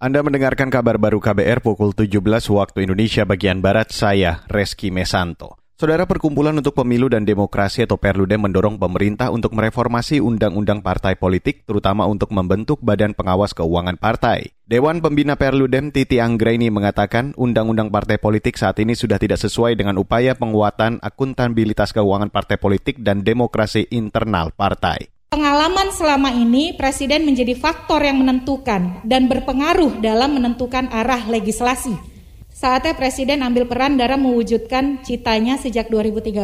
Anda mendengarkan kabar baru KBR pukul 17 waktu Indonesia bagian Barat, saya Reski Mesanto. Saudara Perkumpulan untuk Pemilu dan Demokrasi atau Perludem mendorong pemerintah untuk mereformasi undang-undang partai politik, terutama untuk membentuk Badan Pengawas Keuangan Partai. Dewan Pembina Perludem Titi Anggraini mengatakan undang-undang partai politik saat ini sudah tidak sesuai dengan upaya penguatan akuntabilitas keuangan partai politik dan demokrasi internal partai. Pengalaman selama ini Presiden menjadi faktor yang menentukan dan berpengaruh dalam menentukan arah legislasi. Saatnya Presiden ambil peran dalam mewujudkan citanya sejak 2013,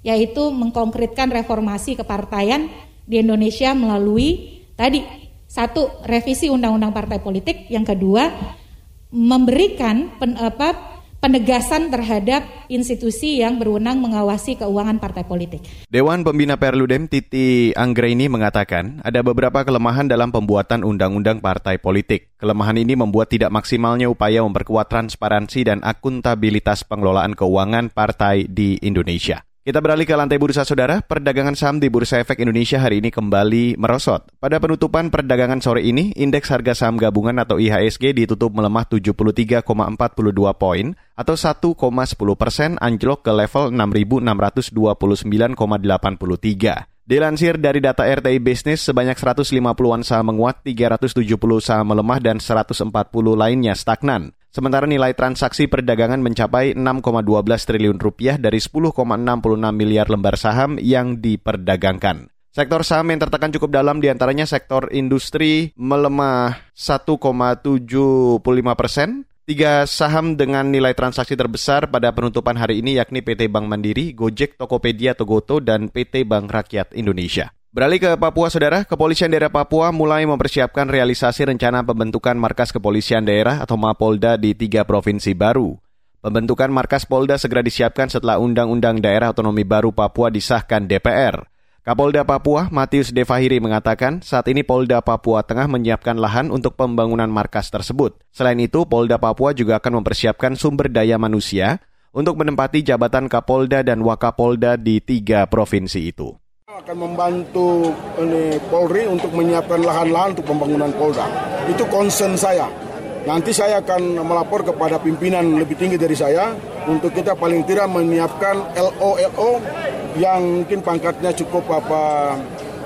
yaitu mengkonkretkan reformasi kepartaian di Indonesia melalui tadi satu revisi undang-undang partai politik, yang kedua memberikan pen, apa, penegasan terhadap institusi yang berwenang mengawasi keuangan partai politik. Dewan Pembina Perludem Titi Anggraini mengatakan ada beberapa kelemahan dalam pembuatan undang-undang partai politik. Kelemahan ini membuat tidak maksimalnya upaya memperkuat transparansi dan akuntabilitas pengelolaan keuangan partai di Indonesia. Kita beralih ke lantai bursa saudara, perdagangan saham di Bursa Efek Indonesia hari ini kembali merosot. Pada penutupan perdagangan sore ini, indeks harga saham gabungan atau IHSG ditutup melemah 73,42 poin atau 1,10 persen anjlok ke level 6.629,83. Dilansir dari data RTI Business, sebanyak 150-an saham menguat, 370 saham melemah, dan 140 lainnya stagnan. Sementara nilai transaksi perdagangan mencapai 6,12 triliun rupiah dari 10,66 miliar lembar saham yang diperdagangkan. Sektor saham yang tertekan cukup dalam di antaranya sektor industri melemah 1,75 persen. Tiga saham dengan nilai transaksi terbesar pada penutupan hari ini yakni PT Bank Mandiri, Gojek, Tokopedia, Togoto, dan PT Bank Rakyat Indonesia. Beralih ke Papua, Saudara, Kepolisian Daerah Papua mulai mempersiapkan realisasi rencana pembentukan Markas Kepolisian Daerah atau Mapolda di tiga provinsi baru. Pembentukan Markas Polda segera disiapkan setelah Undang-Undang Daerah Otonomi Baru Papua disahkan DPR. Kapolda Papua, Matius Devahiri mengatakan saat ini Polda Papua tengah menyiapkan lahan untuk pembangunan markas tersebut. Selain itu, Polda Papua juga akan mempersiapkan sumber daya manusia untuk menempati jabatan Kapolda dan Wakapolda di tiga provinsi itu akan membantu ini Polri untuk menyiapkan lahan-lahan untuk pembangunan Polda. Itu concern saya. Nanti saya akan melapor kepada pimpinan lebih tinggi dari saya untuk kita paling tidak menyiapkan LO-LO yang mungkin pangkatnya cukup apa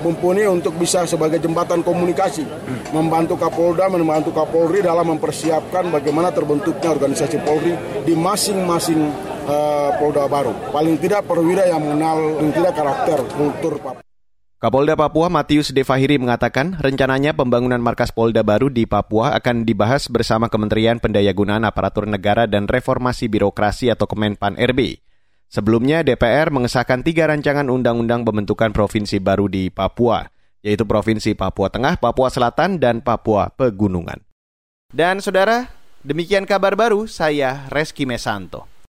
mumpuni untuk bisa sebagai jembatan komunikasi membantu Kapolda, membantu Kapolri dalam mempersiapkan bagaimana terbentuknya organisasi Polri di masing-masing uh, Polda baru. Paling tidak perwira yang mengenal paling tidak karakter kultur Papua. Kapolda Papua Matius Devahiri mengatakan rencananya pembangunan markas Polda baru di Papua akan dibahas bersama Kementerian Pendayagunaan Aparatur Negara dan Reformasi Birokrasi atau Kemenpan RB. Sebelumnya DPR mengesahkan tiga rancangan undang-undang pembentukan provinsi baru di Papua, yaitu Provinsi Papua Tengah, Papua Selatan, dan Papua Pegunungan. Dan saudara, demikian kabar baru saya Reski Mesanto.